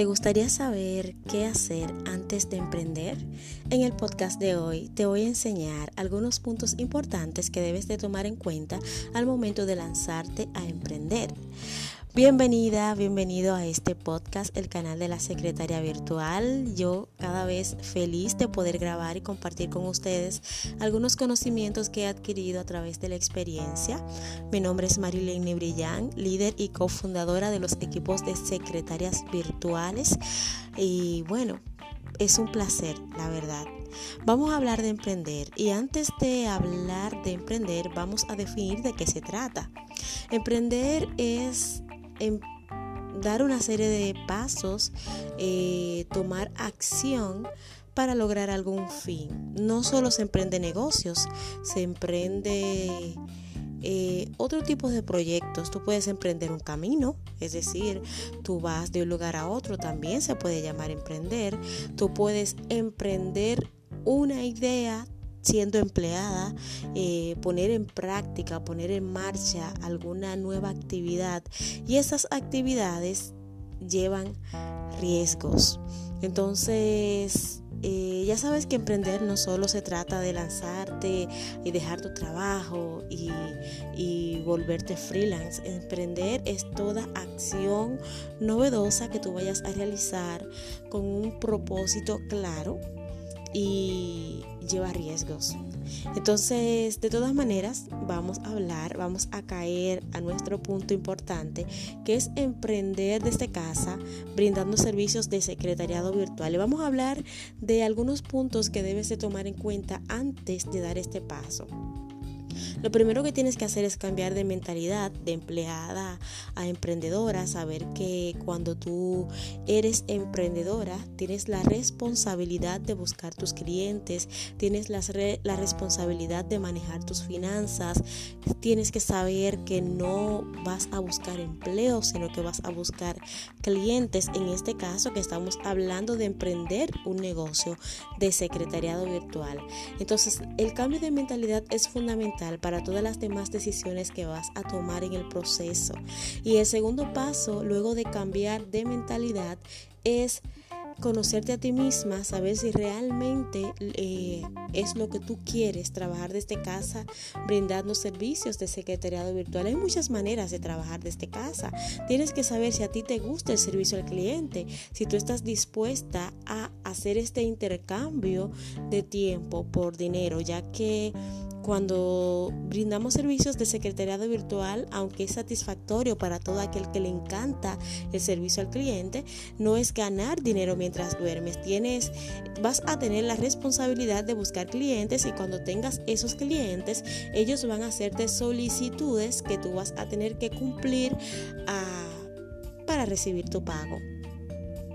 ¿Te gustaría saber qué hacer antes de emprender? En el podcast de hoy te voy a enseñar algunos puntos importantes que debes de tomar en cuenta al momento de lanzarte a emprender. Bienvenida, bienvenido a este podcast, el canal de la secretaria virtual. Yo cada vez feliz de poder grabar y compartir con ustedes algunos conocimientos que he adquirido a través de la experiencia. Mi nombre es Marilene Brillán, líder y cofundadora de los equipos de secretarias virtuales. Y bueno, es un placer, la verdad. Vamos a hablar de emprender y antes de hablar de emprender vamos a definir de qué se trata. Emprender es en dar una serie de pasos, eh, tomar acción para lograr algún fin. No solo se emprende negocios, se emprende eh, otro tipo de proyectos. Tú puedes emprender un camino, es decir, tú vas de un lugar a otro, también se puede llamar emprender. Tú puedes emprender una idea siendo empleada, eh, poner en práctica, poner en marcha alguna nueva actividad y esas actividades llevan riesgos. Entonces, eh, ya sabes que emprender no solo se trata de lanzarte y dejar tu trabajo y, y, volverte freelance. Emprender es toda acción novedosa que tú vayas a realizar con un propósito claro y lleva riesgos. Entonces, de todas maneras, vamos a hablar, vamos a caer a nuestro punto importante, que es emprender desde casa, brindando servicios de secretariado virtual. Y vamos a hablar de algunos puntos que debes de tomar en cuenta antes de dar este paso. Lo primero que tienes que hacer es cambiar de mentalidad de empleada a emprendedora, saber que cuando tú eres emprendedora tienes la responsabilidad de buscar tus clientes, tienes la, la responsabilidad de manejar tus finanzas, tienes que saber que no vas a buscar empleo, sino que vas a buscar clientes. En este caso que estamos hablando de emprender un negocio de secretariado virtual. Entonces, el cambio de mentalidad es fundamental para todas las demás decisiones que vas a tomar en el proceso. Y el segundo paso, luego de cambiar de mentalidad, es conocerte a ti misma, saber si realmente eh, es lo que tú quieres, trabajar desde casa, brindando servicios de secretariado virtual. Hay muchas maneras de trabajar desde casa. Tienes que saber si a ti te gusta el servicio al cliente, si tú estás dispuesta a hacer este intercambio de tiempo por dinero, ya que cuando brindamos servicios de secretariado virtual, aunque es satisfactorio para todo aquel que le encanta el servicio al cliente, no es ganar dinero mientras duermes. Tienes, vas a tener la responsabilidad de buscar clientes y cuando tengas esos clientes, ellos van a hacerte solicitudes que tú vas a tener que cumplir ah, para recibir tu pago.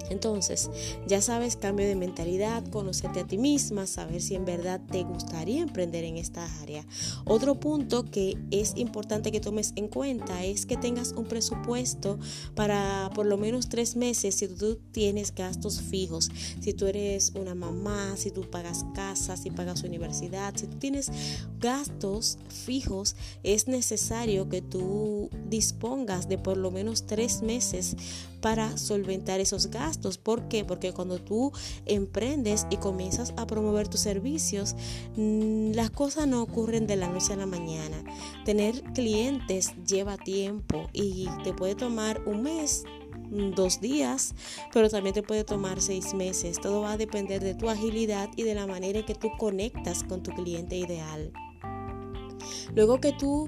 Entonces, ya sabes, cambio de mentalidad, conocerte a ti misma, saber si en verdad te gustaría emprender en esta área. Otro punto que es importante que tomes en cuenta es que tengas un presupuesto para por lo menos tres meses si tú tienes gastos fijos, si tú eres una mamá, si tú pagas casa, si pagas universidad, si tú tienes gastos fijos, es necesario que tú dispongas de por lo menos tres meses para solventar esos gastos. ¿Por qué? Porque cuando tú emprendes y comienzas a promover tus servicios, mm, las cosas no ocurren de la noche a la mañana. Tener clientes lleva tiempo y te puede tomar un mes mm, dos días, pero también te puede tomar seis meses. Todo va a depender de tu agilidad y de la manera en que tú conectas con tu cliente ideal. Luego que tú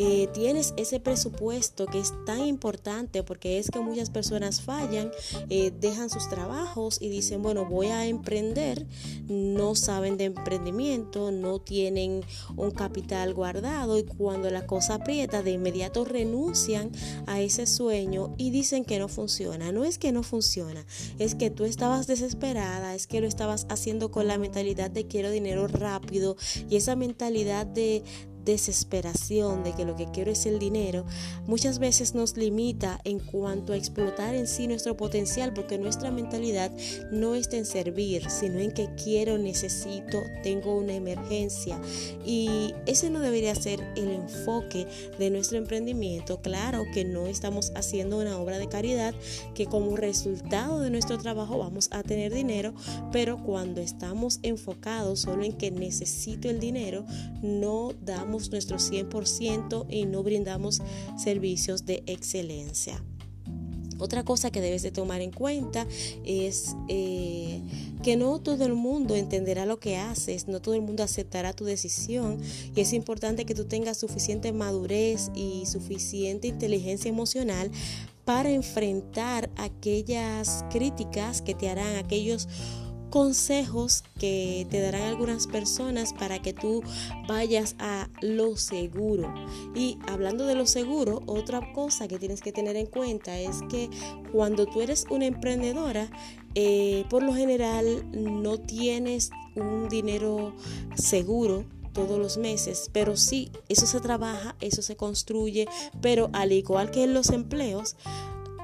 eh, tienes ese presupuesto que es tan importante porque es que muchas personas fallan, eh, dejan sus trabajos y dicen, bueno, voy a emprender, no saben de emprendimiento, no tienen un capital guardado y cuando la cosa aprieta, de inmediato renuncian a ese sueño y dicen que no funciona. No es que no funciona, es que tú estabas desesperada, es que lo estabas haciendo con la mentalidad de quiero dinero rápido y esa mentalidad de desesperación de que lo que quiero es el dinero, muchas veces nos limita en cuanto a explotar en sí nuestro potencial, porque nuestra mentalidad no está en servir, sino en que quiero, necesito, tengo una emergencia. Y ese no debería ser el enfoque de nuestro emprendimiento. Claro que no estamos haciendo una obra de caridad, que como resultado de nuestro trabajo vamos a tener dinero, pero cuando estamos enfocados solo en que necesito el dinero, no damos nuestro 100% y no brindamos servicios de excelencia. Otra cosa que debes de tomar en cuenta es eh, que no todo el mundo entenderá lo que haces, no todo el mundo aceptará tu decisión y es importante que tú tengas suficiente madurez y suficiente inteligencia emocional para enfrentar aquellas críticas que te harán, aquellos consejos que te darán algunas personas para que tú vayas a lo seguro. Y hablando de lo seguro, otra cosa que tienes que tener en cuenta es que cuando tú eres una emprendedora, eh, por lo general no tienes un dinero seguro todos los meses, pero sí, eso se trabaja, eso se construye, pero al igual que en los empleos,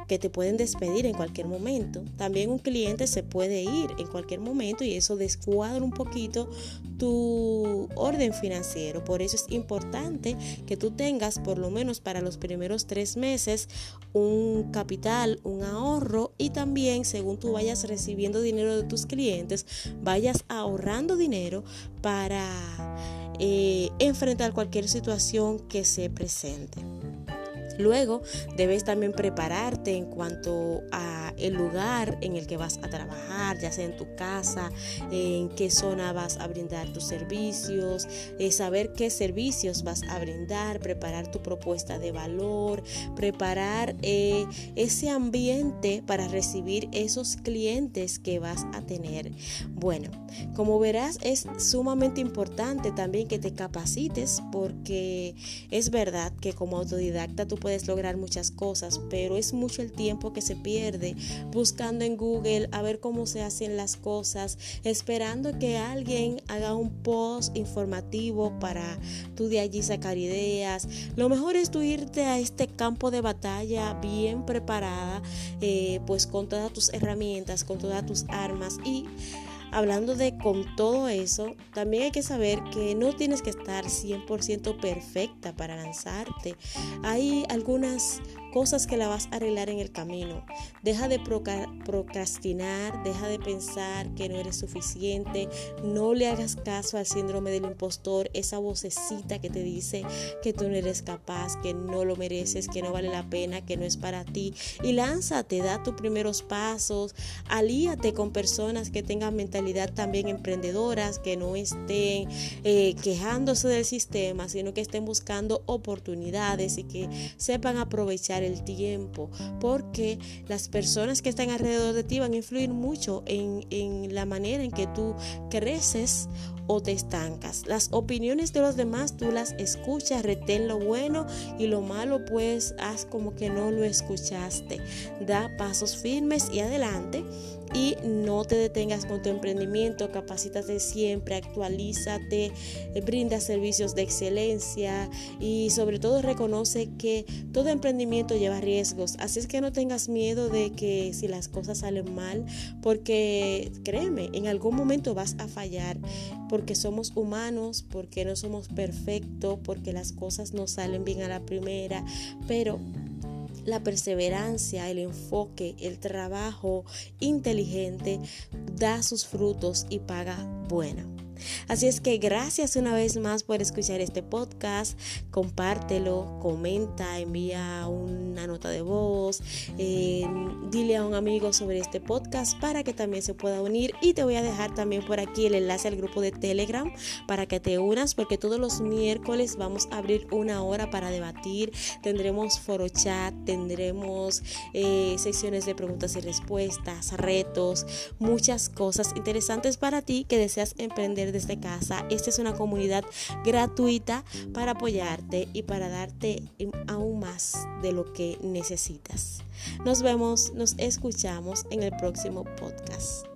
que te pueden despedir en cualquier momento. También un cliente se puede ir en cualquier momento y eso descuadra un poquito tu orden financiero. Por eso es importante que tú tengas por lo menos para los primeros tres meses un capital, un ahorro y también según tú vayas recibiendo dinero de tus clientes, vayas ahorrando dinero para eh, enfrentar cualquier situación que se presente. Luego debes también prepararte en cuanto a el lugar en el que vas a trabajar, ya sea en tu casa, en qué zona vas a brindar tus servicios, eh, saber qué servicios vas a brindar, preparar tu propuesta de valor, preparar eh, ese ambiente para recibir esos clientes que vas a tener. Bueno, como verás es sumamente importante también que te capacites porque es verdad que como autodidacta tú puedes lograr muchas cosas, pero es mucho el tiempo que se pierde buscando en Google a ver cómo se hacen las cosas, esperando que alguien haga un post informativo para tú de allí sacar ideas. Lo mejor es tú irte a este campo de batalla bien preparada, eh, pues con todas tus herramientas, con todas tus armas y hablando de con todo eso, también hay que saber que no tienes que estar 100% perfecta para lanzarte. Hay algunas cosas que la vas a arreglar en el camino. Deja de procrastinar, deja de pensar que no eres suficiente, no le hagas caso al síndrome del impostor, esa vocecita que te dice que tú no eres capaz, que no lo mereces, que no vale la pena, que no es para ti. Y lánzate, da tus primeros pasos, alíate con personas que tengan mentalidad también emprendedoras, que no estén eh, quejándose del sistema, sino que estén buscando oportunidades y que sepan aprovechar el tiempo, porque las personas que están alrededor de ti van a influir mucho en, en la manera en que tú creces o te estancas. Las opiniones de los demás tú las escuchas, retén lo bueno y lo malo pues haz como que no lo escuchaste. Da pasos firmes y adelante y no te detengas con tu emprendimiento, capacítate siempre, actualízate, eh, brinda servicios de excelencia y sobre todo reconoce que todo emprendimiento lleva riesgos, así es que no tengas miedo de que si las cosas salen mal, porque créeme, en algún momento vas a fallar, porque somos humanos, porque no somos perfectos, porque las cosas no salen bien a la primera, pero la perseverancia, el enfoque, el trabajo inteligente da sus frutos y paga buena. Así es que gracias una vez más por escuchar este podcast. Compártelo, comenta, envía una nota de voz, eh, dile a un amigo sobre este podcast para que también se pueda unir. Y te voy a dejar también por aquí el enlace al grupo de Telegram para que te unas, porque todos los miércoles vamos a abrir una hora para debatir. Tendremos foro chat, tendremos eh, sesiones de preguntas y respuestas, retos, muchas cosas interesantes para ti que deseas emprender desde casa. Esta es una comunidad gratuita para apoyarte y para darte aún más de lo que necesitas. Nos vemos, nos escuchamos en el próximo podcast.